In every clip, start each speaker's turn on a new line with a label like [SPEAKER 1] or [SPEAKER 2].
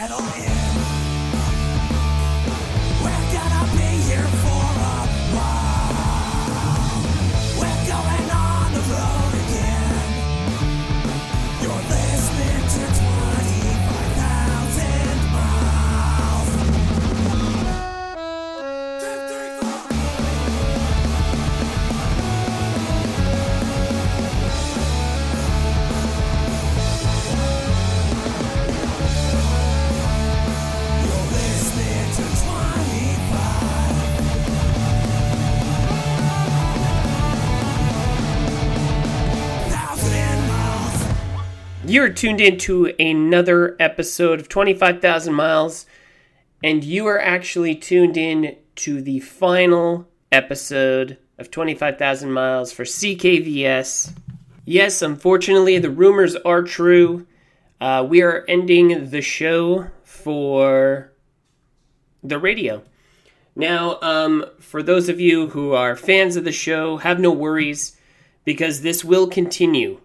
[SPEAKER 1] settle in. You're
[SPEAKER 2] tuned into another episode of 25,000 Miles, and you are actually tuned in to the final episode of 25,000 Miles for CKVS. Yes, unfortunately, the rumors are true. Uh, we are ending the show for the radio. Now, um, for those of you who are fans of the show, have no worries because this will continue.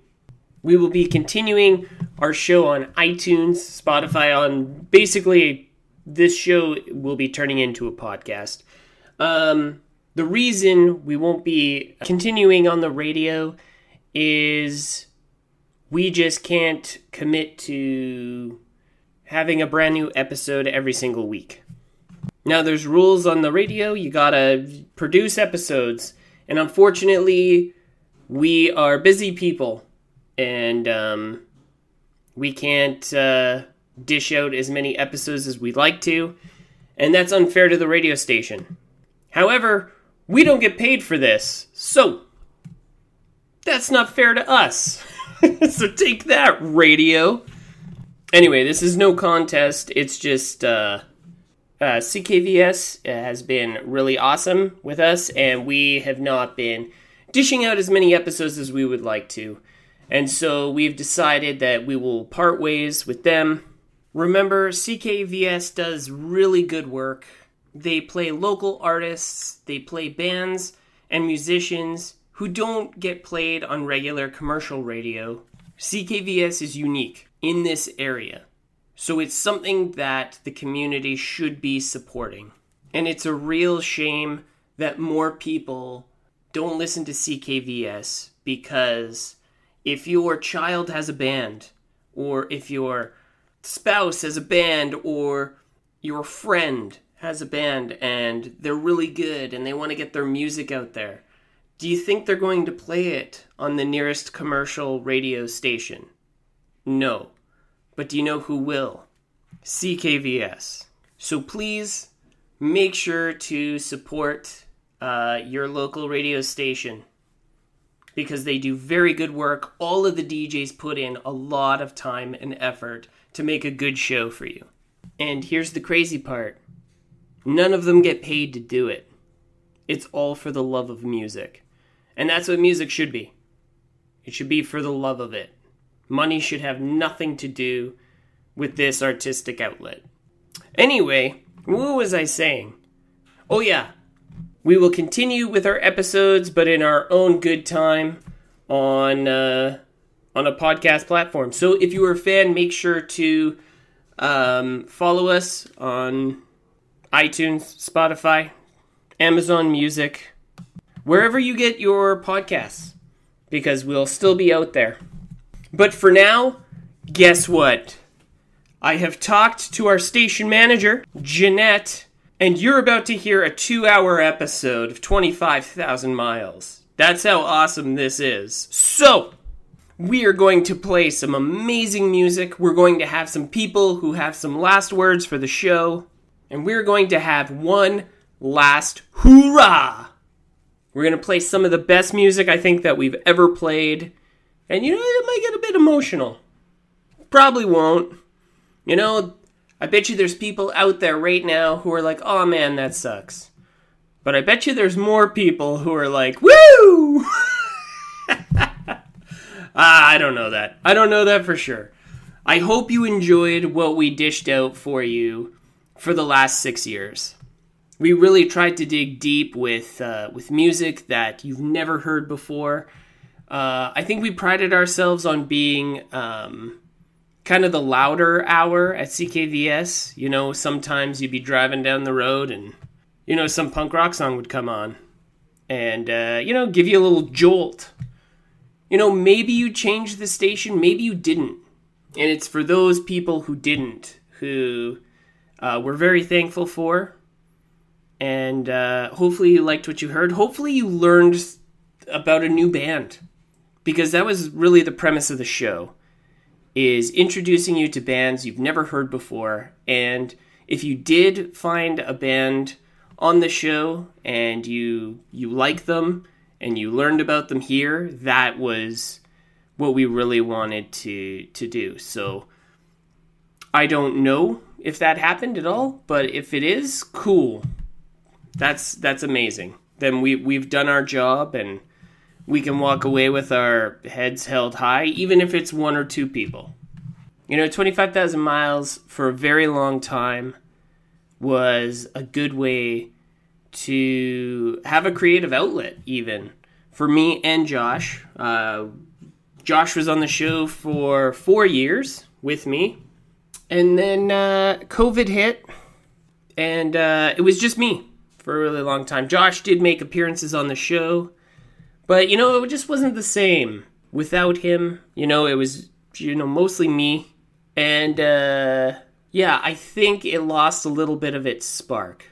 [SPEAKER 2] We will be continuing our show on iTunes, Spotify, on basically this show will be turning into a podcast. Um, the reason we won't be continuing on the radio is we just can't commit to having a brand new episode every single week. Now, there's rules on the radio. You gotta produce episodes. And unfortunately, we are busy people. And um, we can't uh, dish out as many episodes as we'd like to. And that's unfair to the radio station. However, we don't get paid for this. So, that's not fair to us. so take that, radio. Anyway, this is no contest. It's just uh, uh, CKVS has been really awesome with us, and we have not been dishing out as many episodes as we would like to. And so we've decided that we will part ways with them. Remember, CKVS does really good work. They play local artists, they play bands and musicians who don't get played on regular commercial radio. CKVS is unique in this area. So it's something that the community should be supporting. And it's a real shame that more people don't listen to CKVS because if your child has a band, or if your spouse has a band, or your friend has a band and they're really good and they want to get their music out there, do you think they're going to play it on the nearest commercial radio station? No. But do you know who will? CKVS. So please make sure to support uh, your local radio station because they do very good work. All of the DJs put in a lot of time and effort to make a good show for you. And here's the crazy part none of them get paid to do it. It's all for the love of music. And that's what music should be. It should be for the love of it. Money should have nothing to do with this artistic outlet. Anyway, what was I saying? Oh, yeah. We will continue with our episodes, but in our own good time on uh, on a podcast platform. So if you are a fan, make sure to um, follow us on iTunes, Spotify, Amazon Music, wherever you get your podcasts, because we'll still be out there. But for now, guess what? I have talked to our station manager, Jeanette, and you're about to hear a two hour episode of 25,000 Miles. That's how awesome this is. So, we are going to play some amazing music. We're going to have some people who have some last words for the show. And we're going to have one last hoorah! We're going to play some of the best music I think that we've ever played. And you know, it might get a bit emotional. Probably won't. You know, I bet you there's people out there right now who are like, oh man, that sucks. But I bet you there's more people who are like, woo! Ah, I don't know that. I don't know that for sure. I hope you enjoyed what we dished out for you for the last six years. We really tried to dig deep with uh, with music that you've never heard before. Uh, I think we prided ourselves on being um, kind of the louder hour at CKVS. You know, sometimes you'd be driving down the road and, you know, some punk rock song would come on and, uh, you know, give you a little jolt. You know, maybe you changed the station, maybe you didn't. And it's for those people who didn't, who uh, we're very thankful for. And uh, hopefully you liked what you heard. Hopefully you learned about a new band because that was really the premise of the show is introducing you to bands you've never heard before. And if you did find a band on the show and you you like them and you learned about them here that was what we really wanted to to do. So i don't know if that happened at all but if it is cool. That's that's amazing. Then we we've done our job and we can walk away with our heads held high, even if it's one or two people. You know, 25,000 miles for a very long time was a good way to have a creative outlet, even for me and Josh. Uh, Josh was on the show for four years with me, and then uh, COVID hit, and uh, it was just me for a really long time. Josh did make appearances on the show but, you know, it just wasn't the same without him. You know, it was, you know, mostly me. And, uh, yeah, I think it lost a little bit of its spark.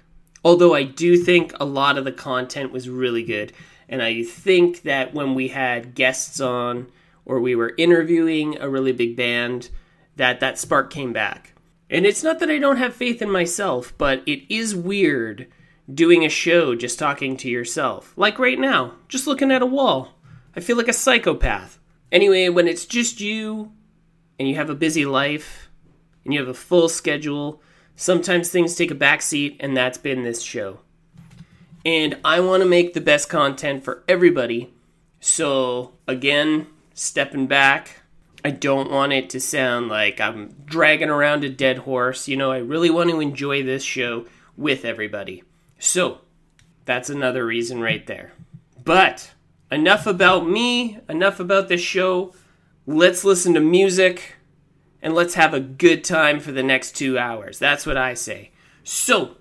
[SPEAKER 2] Although I do think a lot of the content was really good. And I think that when we had guests on or we were interviewing a really big band, that that spark came back. And it's not that I don't have faith in myself, but it is weird doing a show just talking to yourself. Like right now, just looking at a wall. I feel like a psychopath. Anyway, when it's just you and you have a busy life and you have a full schedule, sometimes things take a backseat, and that's been this show. And I want to make the best content for everybody. So, again, stepping back, I don't want it to sound like I'm dragging around a dead horse. You know, I really want to enjoy this show with everybody. So, that's another reason right there. But enough about me, enough about this show. Let's listen to music and let's have a good time for the next two hours. That's what I say. So,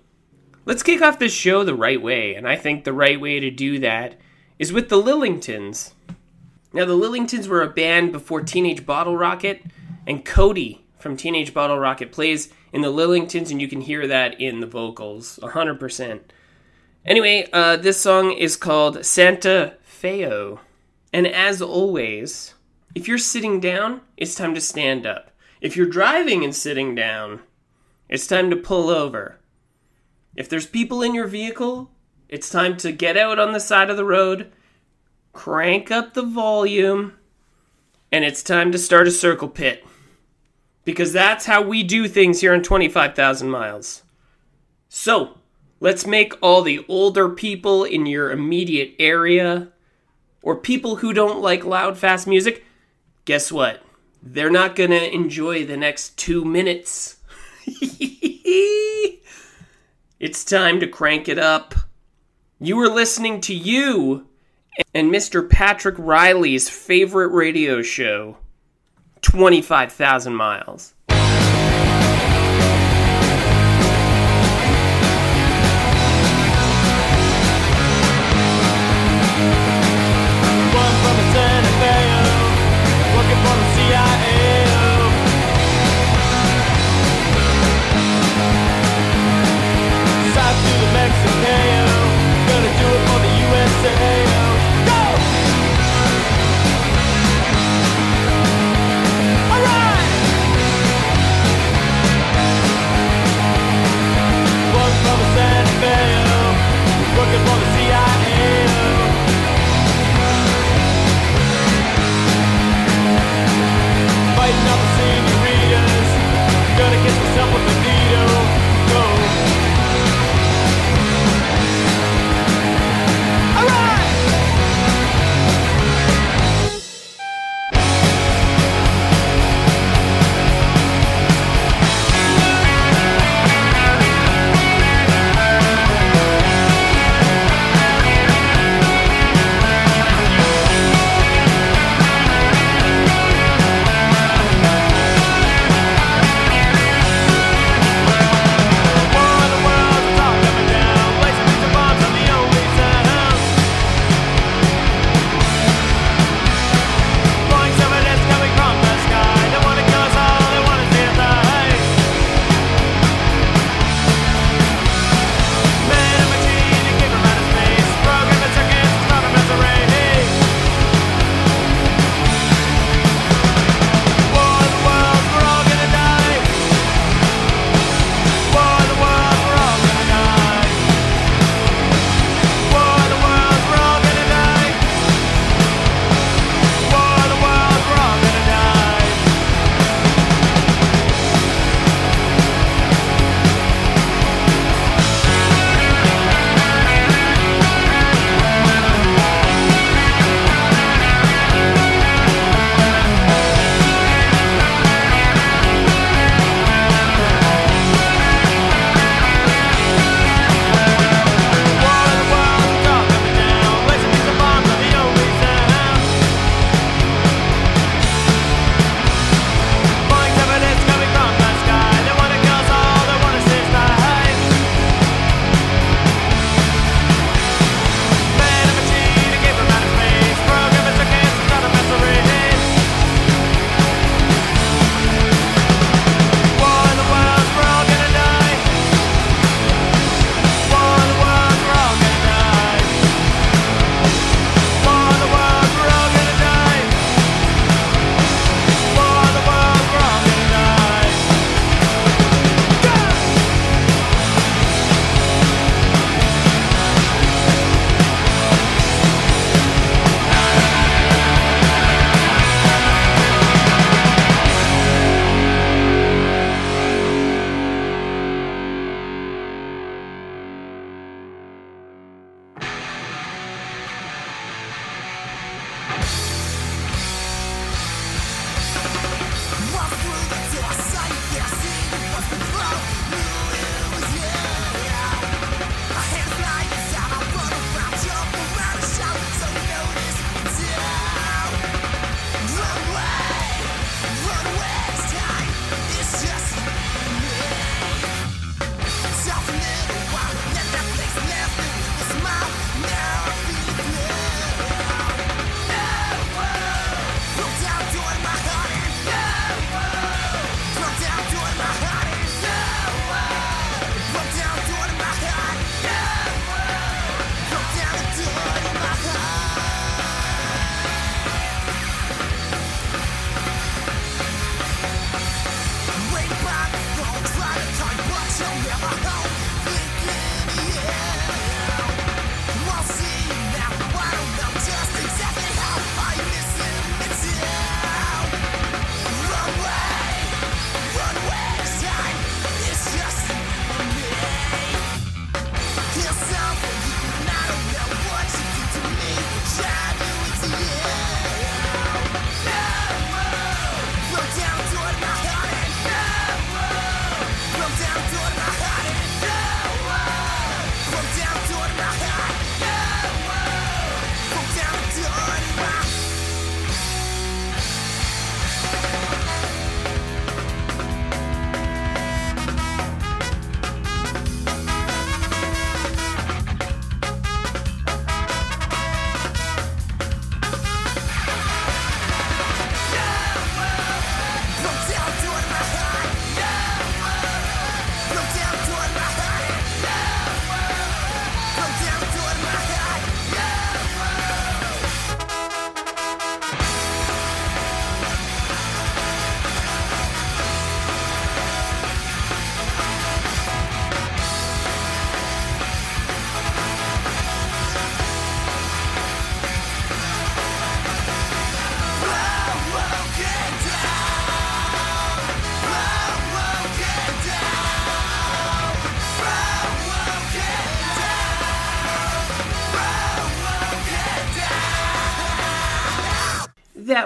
[SPEAKER 2] let's kick off this show the right way. And I think the right way to do that is with the Lillingtons. Now, the Lillingtons were a band before Teenage Bottlerocket, and Kody from Teenage Bottlerocket plays in the Lillingtons, and you can hear that in the vocals 100%. Anyway, uh, this song is called Santa Feo. And as always, if you're sitting down, it's time to stand up. If you're driving and sitting down, it's time to pull over. If there's people in your vehicle, it's time to get out on the side of the road, crank up the volume, and it's time to start a circle pit because that's how we do things here in 25,000 miles. So, let's make all the older people in your immediate area or people who don't like loud, fast music, guess what? They're not going to enjoy the next two minutes. it's time to crank it up. You are listening to you and Mr. Patrick Riley's favorite radio show. 25,000 miles.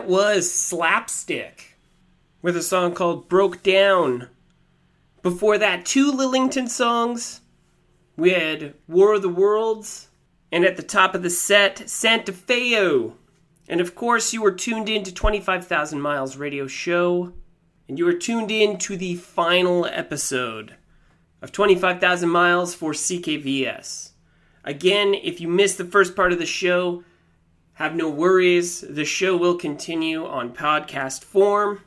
[SPEAKER 2] Was Slapstick with a song called Broke Down. Before that, two Lillington songs. We had War of the Worlds, and at the top of the set, Santa Feo. And of course, you were tuned in to 25,000 Miles Radio Show, and you were tuned in to the final episode of 25,000 Miles for CKVS. Again, if you missed the first part of the show, have no worries. The show will continue on podcast form,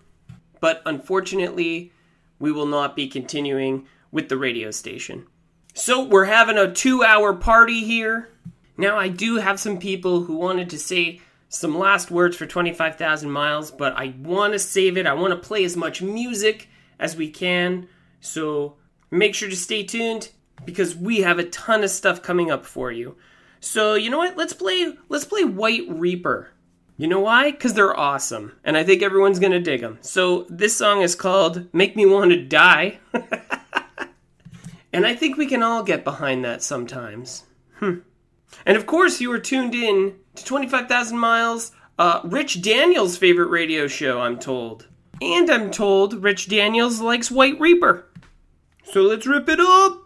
[SPEAKER 2] but unfortunately, we will not be continuing with the radio station. So, we're having a two hour party here. Now, I do have some people who wanted to say some last words for 25,000 miles, but I want to save it. I want to play as much music as we can. So, make sure to stay tuned because we have a ton of stuff coming up for you. So you know what? Let's play. Let's play White Reaper. You know why? Because they're awesome, and I think everyone's gonna dig them. So this song is called "Make Me Want to Die," and I think we can all get behind that sometimes. Hmm. And of course, you are tuned in to Twenty Five Thousand Miles, uh, Rich Daniels' favorite radio show. I'm told, and I'm told Rich Daniels likes White Reaper. So let's rip it up.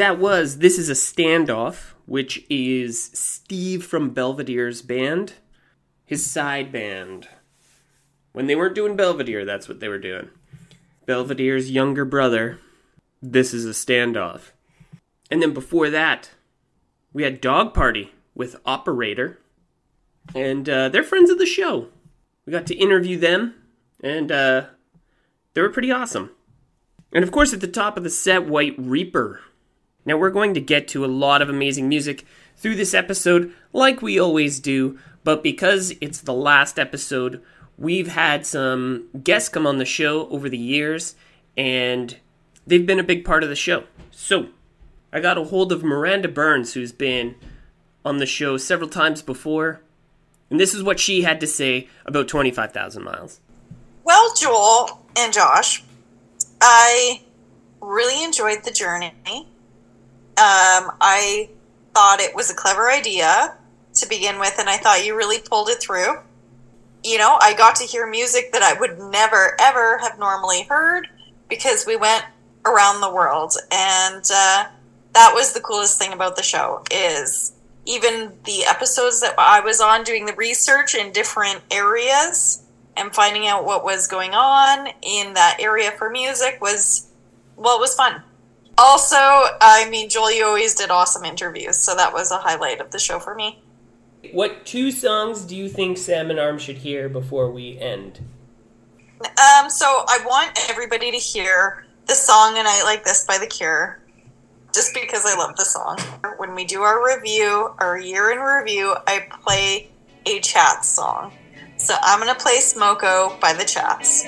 [SPEAKER 2] That was This is a Standoff, which is Steve from Belvedere's band, his side band. When they weren't doing Belvedere, that's what they were doing. Belvedere's younger brother, This is a Standoff. And then before that, we had Dog Party with Operator, and uh, they're friends of the show. We got to interview them, and uh, they were pretty awesome. And of course, at the top of the set, White Reaper. Now, we're going to get to a lot of amazing music through this episode, like we always do, but because it's the last episode, we've had some guests come on the show over the years, and they've been a big part of the show. So, I got a hold of Miranda Burns, who's been on the show several times before, and this is what she had to say about 25,000 miles.
[SPEAKER 3] Well, Joel and Josh, I really enjoyed the journey. Um, I thought it was a clever idea to begin with, and I thought you really pulled it through. You know, I got to hear music that I would never, ever have normally heard because we went around the world, and uh, that was the coolest thing about the show. Is even the episodes that I was on doing the research in different areas and finding out what was going on in that area for music was well, it was fun. Also, I mean, Joel, you always did awesome interviews, so that was a highlight of the show for me.
[SPEAKER 2] What two songs do you think Sam and Arm should hear before we end?
[SPEAKER 3] Um, so I want everybody to hear the song "A Night Like This" by The Cure, just because I love the song. When we do our review, our year in review, I play a chat song. So I'm gonna play "Smoko" by the Chats.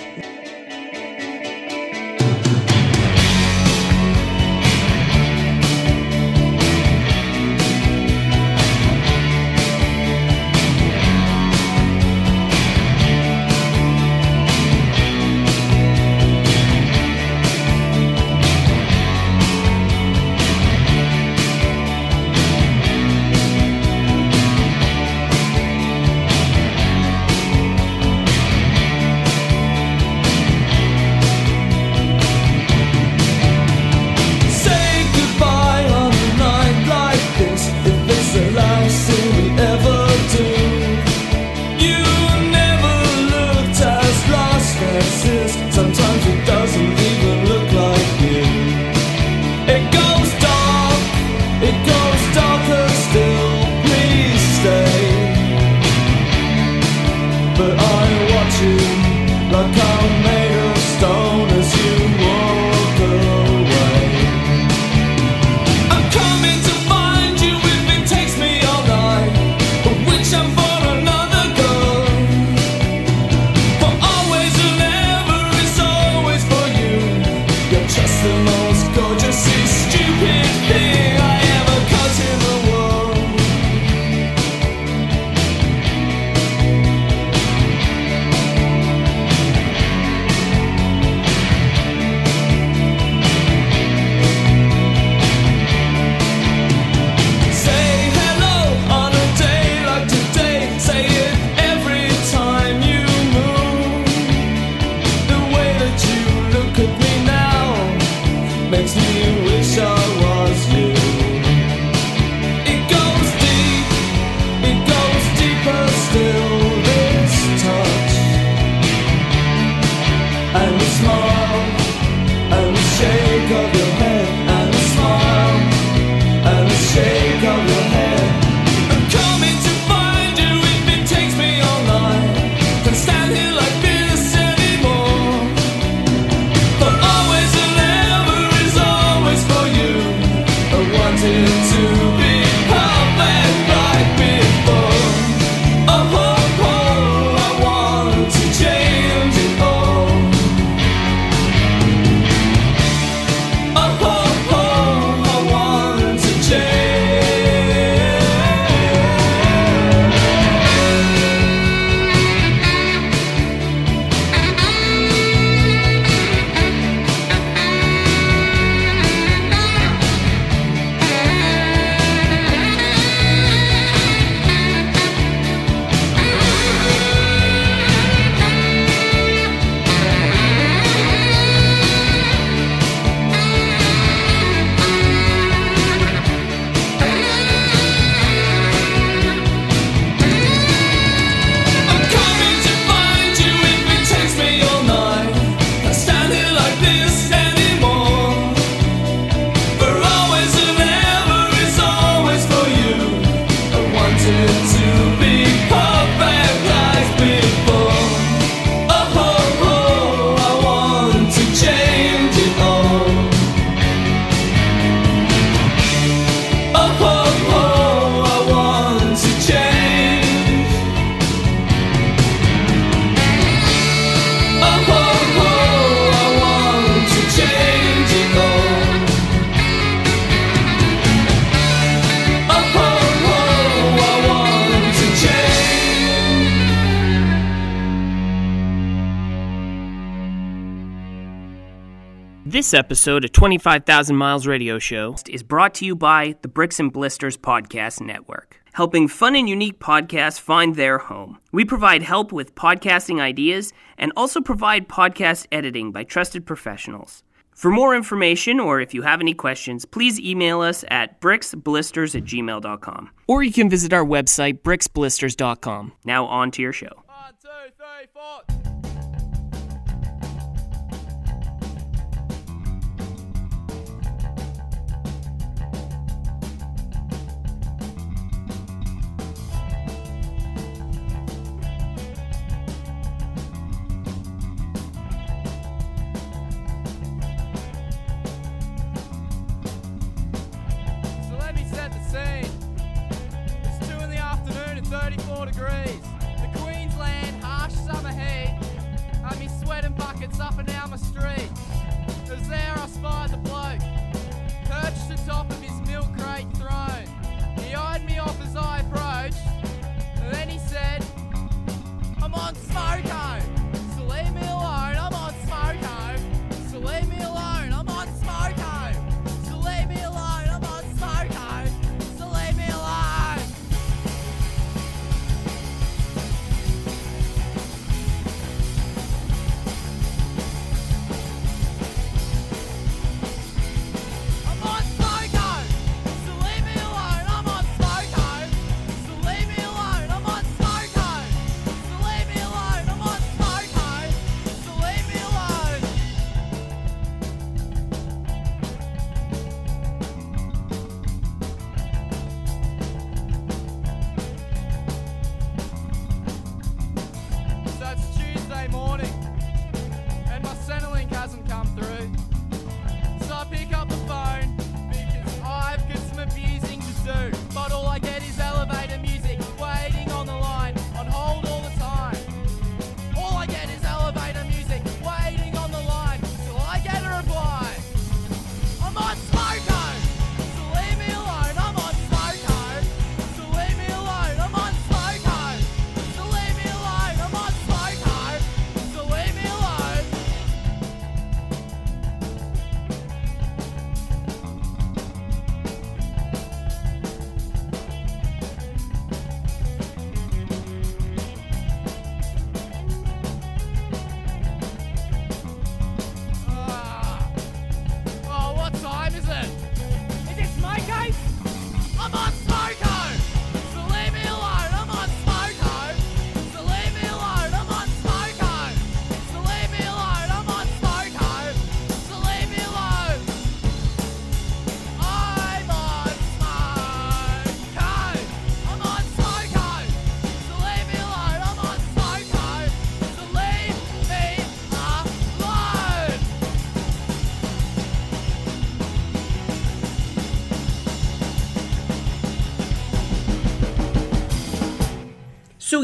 [SPEAKER 4] This
[SPEAKER 2] episode of 25,000 Miles Radio Show is brought to you by the Bricks and Blisters Podcast Network, helping fun and unique podcasts find their home. We provide help with podcasting ideas and also provide podcast editing by trusted professionals. For more information or if you have any questions, please email us at bricksblisters at gmail.com. Or you can visit our website, bricksblisters.com. Now on to your show.
[SPEAKER 5] One, two, three, four.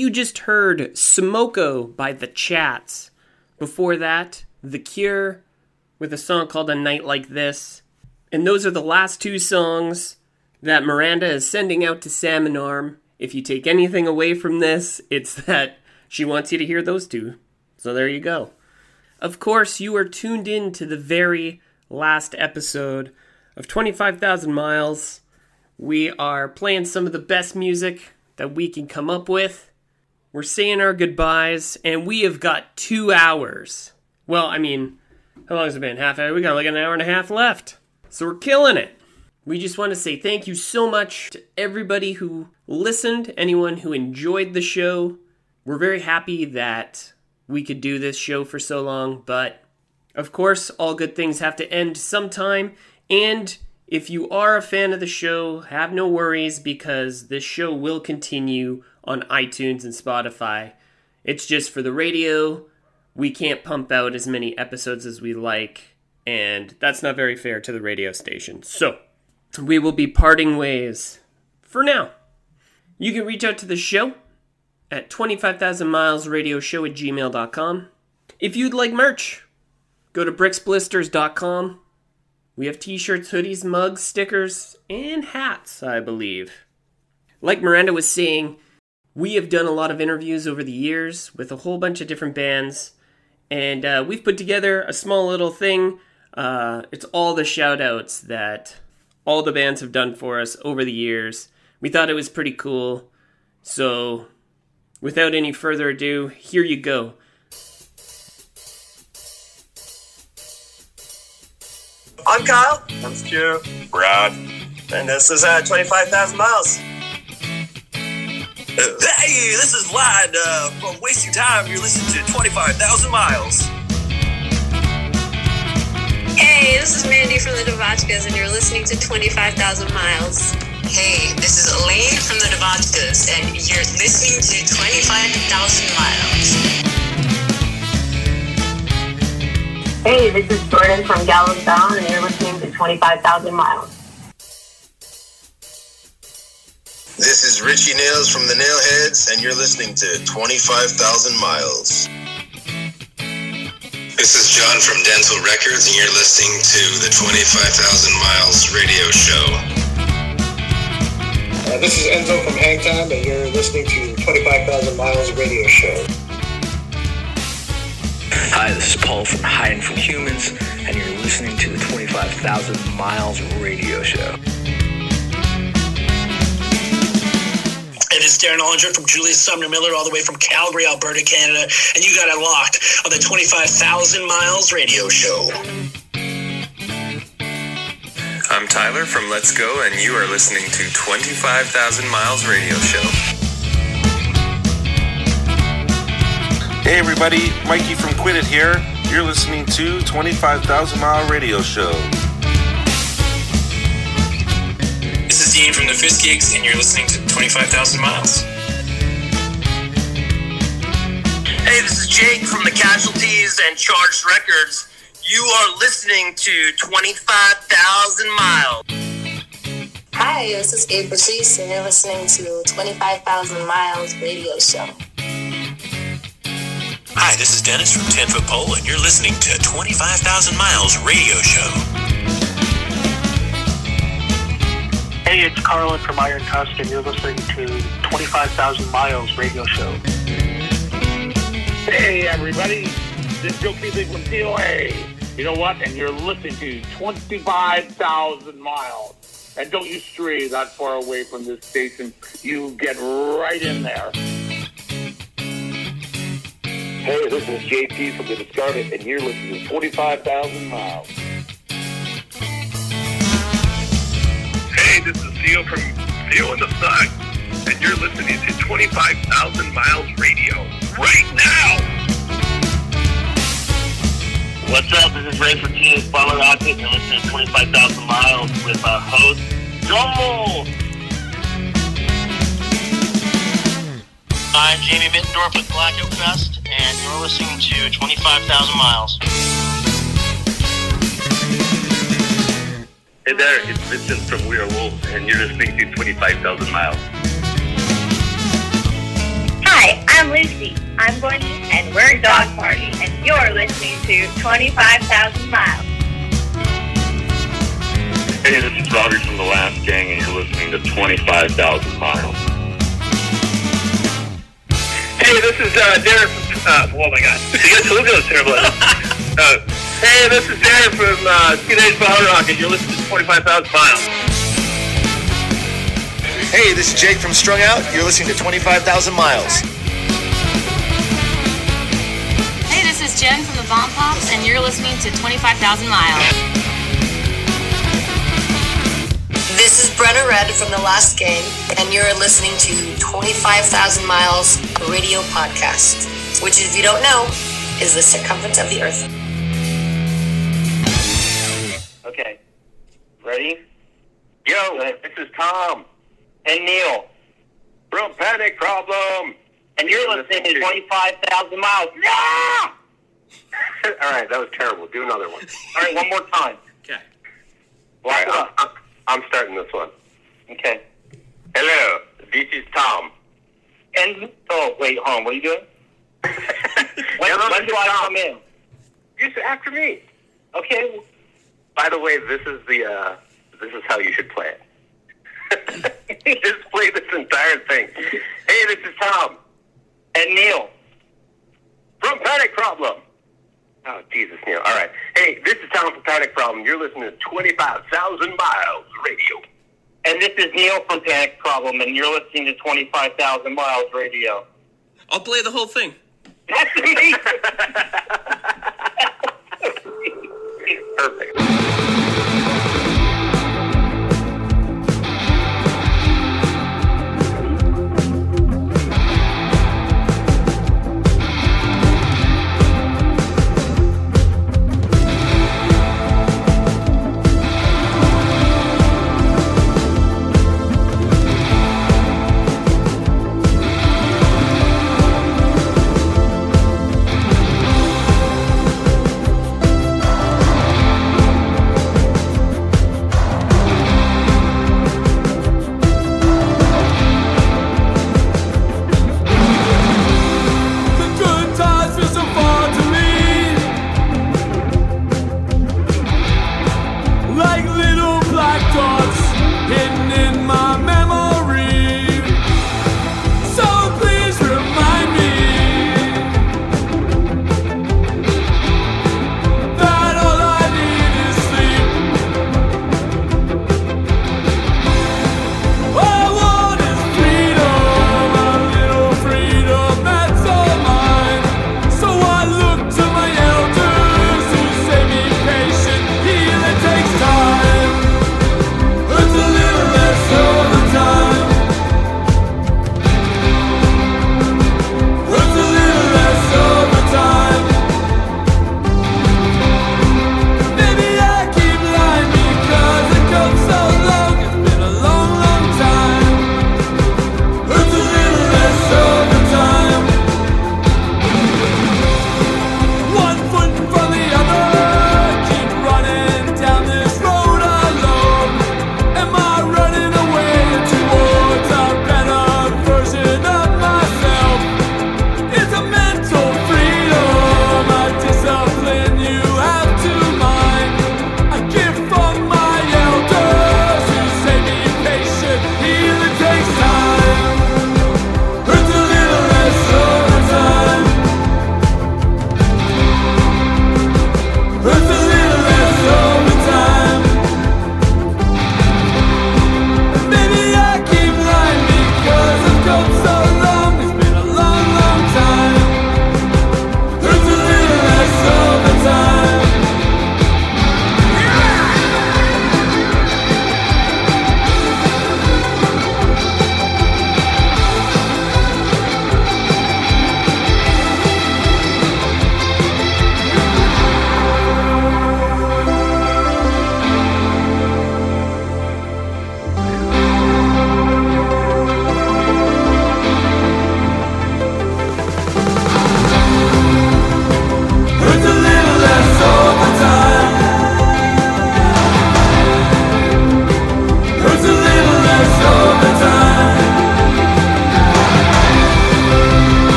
[SPEAKER 2] You just heard Smoko by The Chats. Before that, The Cure with a song called A Night Like This. And those are the last two songs that Miranda is sending out to Salmon Arm. If you take anything away from this, it's that she wants you to hear those two. So there you go. Of course, you are tuned in to the very last episode of 25,000 Miles. We are playing some of the best music that we can come up with. We're saying our goodbyes, and we have got two hours. Well, I mean, how long has it been? Half an hour? We got like an hour and a half left. So we're killing it. We just want to say thank you so much to everybody who listened, anyone who enjoyed the show. We're very happy that we could do this show for so long, but of course, all good things have to end sometime. And if you are a fan of the show, have no worries because this show will continue on iTunes and Spotify. It's just for the radio. We can't pump out as many episodes as we like, and that's not very fair to the radio station. So, we will be parting ways for now. You can reach out to the show at 25,000milesradioshow at gmail.com. If you'd like merch, go to bricksblisters.com. We have t shirts, hoodies, mugs, stickers, and hats, I believe. Like Miranda was saying, we have done a lot of interviews over the years with a whole bunch of different bands, and uh, we've put together a small little thing. Uh, it's all the shout outs that all the bands have done for us over the years. We thought it was pretty cool. So, without any further ado, here you go.
[SPEAKER 6] I'm Kyle.
[SPEAKER 7] I'm Stu.
[SPEAKER 6] Brad. And this is uh, 25,000 Miles. Hey, this is Lad uh, from Wasting Time. You're listening to 25,000 Miles.
[SPEAKER 8] Hey, this is Mandy from the Devotchkas, and you're listening to 25,000 Miles.
[SPEAKER 9] Hey, this is Elaine from the Devotchkas, and you're listening to 25,000 Miles.
[SPEAKER 10] Hey, this is Jordan from Gallows Bound, and you're listening to 25,000 Miles.
[SPEAKER 11] This is Richie Nails from the Nailheads, and you're listening to 25,000 Miles. This is John from Dental Records, and you're listening to the 25,000 Miles radio show.
[SPEAKER 12] Uh, this is Enzo from Hangtime, and you're listening to 25,000 Miles radio show.
[SPEAKER 13] Hi, this is Paul from Hiding from Humans, and you're listening to the 25,000 Miles radio show.
[SPEAKER 14] Darren Ollinger from Julius Sumner Miller, all the way from Calgary, Alberta, Canada, and you got it locked on the 25,000 Miles radio show.
[SPEAKER 15] I'm Tyler from Let's Go, and you are listening to 25,000 Miles Radio Show.
[SPEAKER 16] Hey everybody, Mikey from Quit It here. You're listening to 25,000 Mile Radio Show.
[SPEAKER 17] This from the Fist Gigs, and you're listening to 25,000 Miles.
[SPEAKER 18] Hey, this is Jake from the Casualties and Charged Records. You are listening to 25,000 Miles.
[SPEAKER 8] Hi, this is Gabe Batiste, and you're listening to 25,000 Miles radio show.
[SPEAKER 17] Hi, this is Dennis from 10 Foot Pole, and you're listening to 25,000 Miles radio show.
[SPEAKER 19] Hey, it's Carlin from Iron Tusk, and you're listening to 25,000 Miles radio show.
[SPEAKER 20] Hey, everybody. This is Joe Keithley from DOA. You know what? And you're listening to 25,000 Miles. And don't you stray that far away from this station. You get right in there.
[SPEAKER 21] Hey, this is JP from the Discarded, and you're listening to 25,000 Miles.
[SPEAKER 22] Hey, this is Theo from Theo and the Sun, and you're listening to 25,000 Miles Radio right now.
[SPEAKER 23] What's up? This is Ray from Teenage Bottlerocket, and you're listening to 25,000 Miles with our host, Joel.
[SPEAKER 24] I'm Jamie Mittendorf with Black Oak Fest, and you're listening to 25,000 Miles.
[SPEAKER 22] Hey there, it's Vincent from Werewolf, and you're listening to 25,000 Miles.
[SPEAKER 25] Hi,
[SPEAKER 26] I'm Lucy. I'm Bonnie, and we're Dog Party, and you're listening to 25,000 Miles.
[SPEAKER 24] Hey, this is Robbie from The Last Gang, and you're listening to 25,000 Miles.
[SPEAKER 22] Hey, this is uh, Darren from. Uh, oh my God, you guys look at those terrible. uh, hey, this is Darren from uh, Teenage Bottle Rock, and you're listening to 25,000 Miles.
[SPEAKER 27] Hey, this is Jake from Strung Out. You're listening to 25,000 Miles.
[SPEAKER 28] Hey, this is Jen from the Bomb Pops, and you're listening to 25,000 Miles.
[SPEAKER 9] This is Brenna Red from The Last Gang, and you're listening to 25,000 Miles Radio Podcast, which, if you don't know, is the circumference of the Earth.
[SPEAKER 23] Okay. Ready? Yo, this is Tom. And Neil. From Panic Problem. And you're listening to 25,000 miles. Yeah!
[SPEAKER 22] All right, that was terrible. Do another one.
[SPEAKER 23] All right, one more time.
[SPEAKER 2] Okay.
[SPEAKER 22] All right, I'm, I'm, I'm starting this one.
[SPEAKER 23] Okay.
[SPEAKER 22] Hello, this is Tom.
[SPEAKER 23] And, oh, wait, hold on. What are you doing? when
[SPEAKER 22] Hello,
[SPEAKER 23] when do
[SPEAKER 22] is
[SPEAKER 23] I
[SPEAKER 22] Tom.
[SPEAKER 23] come in?
[SPEAKER 22] Just after me.
[SPEAKER 23] Okay.
[SPEAKER 22] By the way, this is the uh, this is how you should play it. Just play this entire thing. Hey, this is Tom.
[SPEAKER 23] And Neil.
[SPEAKER 22] From Panic Problem. Oh, Jesus, Neil. All right. Hey, this is Tom from Panic Problem. You're listening to 25,000 Miles Radio.
[SPEAKER 23] And this is Neil from Panic Problem, and you're listening to 25,000 Miles Radio.
[SPEAKER 2] I'll play the whole thing.
[SPEAKER 23] That's me!
[SPEAKER 22] Perfect.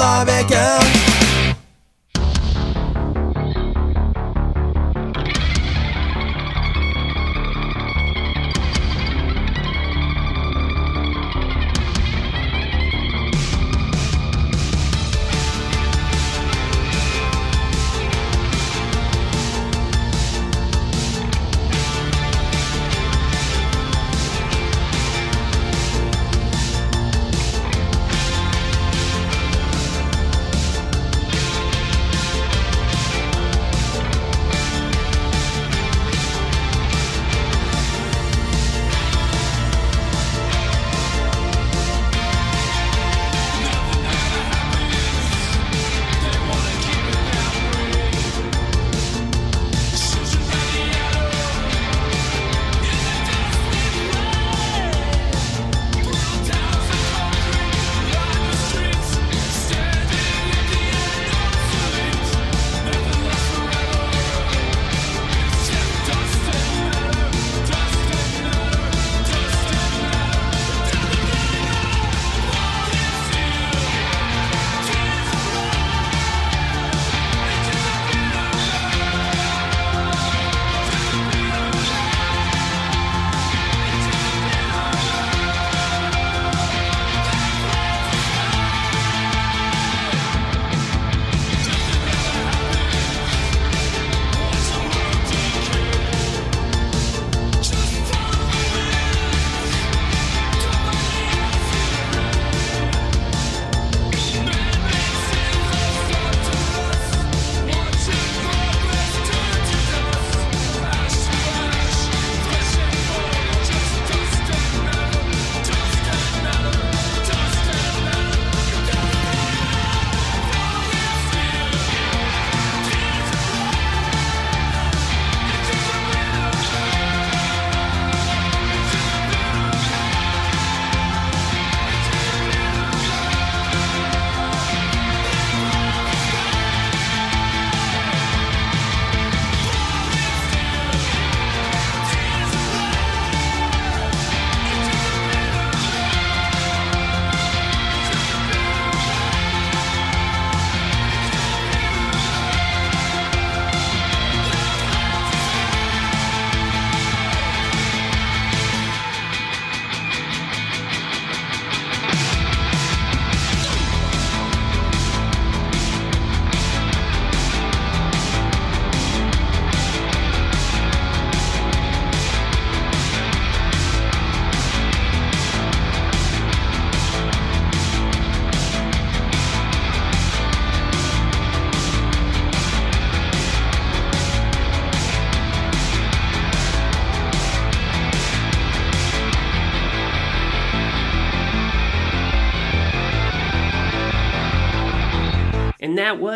[SPEAKER 29] With the monosyllabic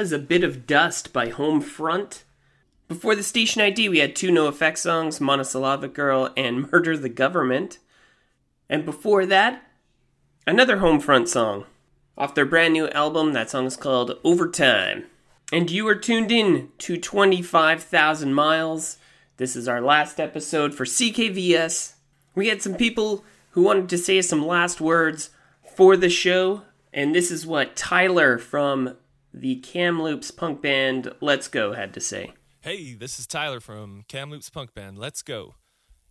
[SPEAKER 30] was A Bit of Dust by Homefront. Before the station ID, we had two NOFX songs, Monosyllabic Girl and Murder the Government.
[SPEAKER 2] And before that, another Homefront song. Off their brand new album, that song is called Overtime. And you are tuned in to 25,000 Miles. This is our last episode for CKVS. We had some people who wanted to say some last words for the show, and this is what Tyler from the Kamloops punk band Let's Go had to say.
[SPEAKER 31] Hey, this is Tyler from Kamloops punk band Let's Go.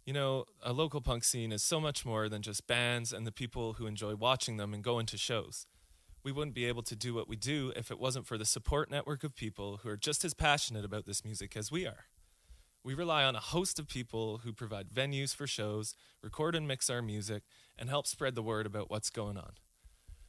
[SPEAKER 31] You know, a local punk scene is so much more than just bands and the people who enjoy watching them and going to shows. We wouldn't be able to do what we do if it wasn't for the support network of people who are just as passionate about this music as we are. We rely on a host of people who provide venues for shows, record and mix our music, and help spread the word about what's going on.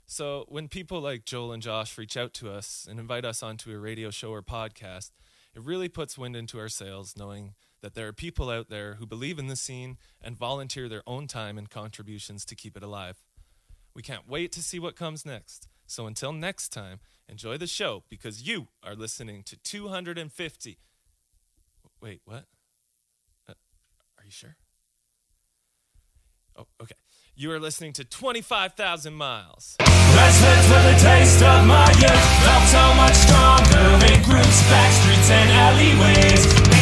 [SPEAKER 31] So, when people like Joel and Josh reach out to us and invite us onto a radio show or podcast, it really puts wind into our sails knowing that there are people out there who believe in the scene and volunteer their own time and contributions to keep it alive. We can't wait to see what comes next. So until next time, enjoy the show because you are listening to 250. Wait, what? Uh, are you sure? Oh, okay. You are listening to 25,000 Miles.
[SPEAKER 29] Let's live for the taste of my youth. Felt so much stronger in groups, back streets, and alleyways.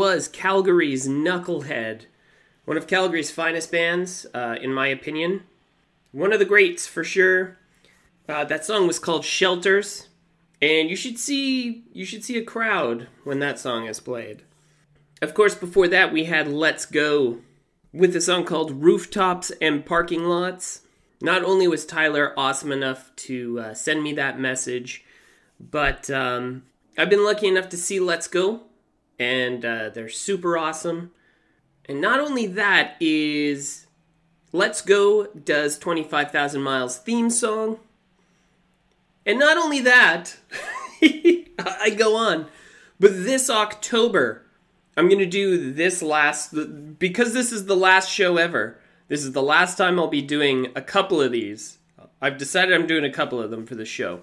[SPEAKER 2] Was Calgary's Knucklehead, one of Calgary's finest bands, uh, in my opinion. One of the greats for sure. Uh, that song was called Shelters, and you should see you should see a crowd when that song is played. Of course, before that we had Let's Go with a song called Rooftops and Parking Lots. Not only was Tyler awesome enough to uh, send me that message, but um, I've been lucky enough to see Let's Go, and uh, they're super awesome. And not only that is Let's Go does 25,000 Miles theme song. And not only that, I go on, but this October, I'm going to do this last, because this is the last show ever. This is the last time I'll be doing a couple of these. I've decided I'm doing a couple of them for the show.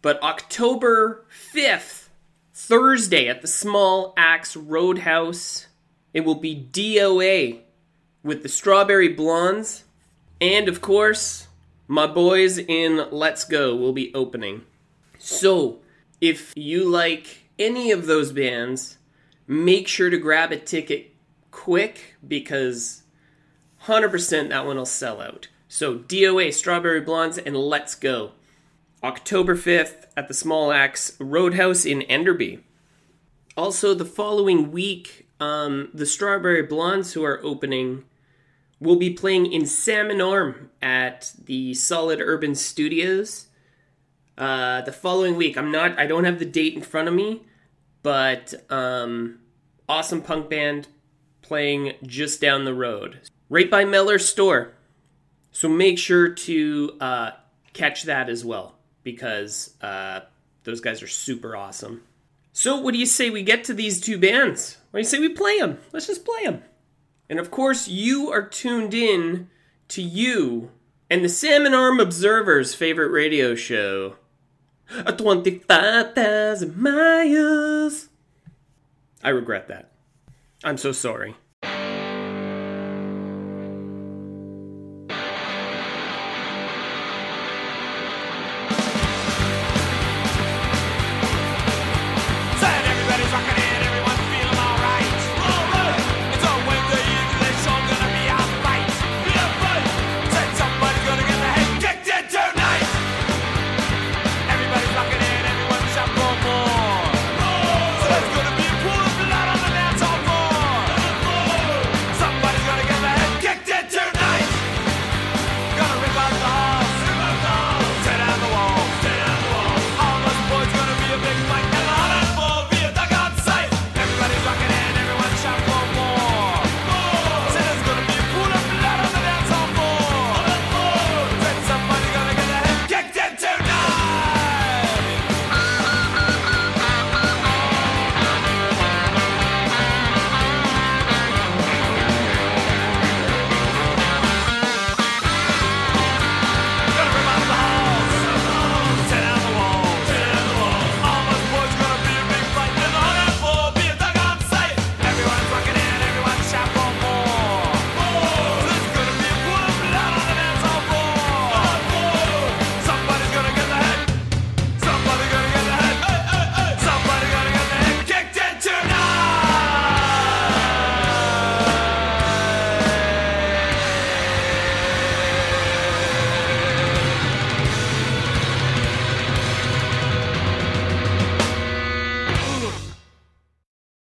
[SPEAKER 2] But October 5th, Thursday at the Small Axe Roadhouse, it will be DOA with the Strawberry Blondes. And of course, my boys in Let's Go will be opening. So, if you like any of those bands, make sure to grab a ticket quick because 100% that one will sell out. So, DOA, Strawberry Blondes, and Let's Go. October 5th at the Small Axe Roadhouse in Enderby. Also, the following week, um, the Strawberry Blondes, who are opening, will be playing in Salmon Arm at the Solid Urban Studios. Uh, the following week, I'm not, I don't have the date in front of me, but um, awesome punk band playing just down the road, right by Meller's store. So make sure to uh, catch that as well because uh, those guys are super awesome. So, what do you say we get to these two bands? What do you say we play them? Let's just play them. And of course, you are tuned in to you and the Salmon Arm Observer's favorite radio show. A 25,000 miles. I regret that. I'm so sorry.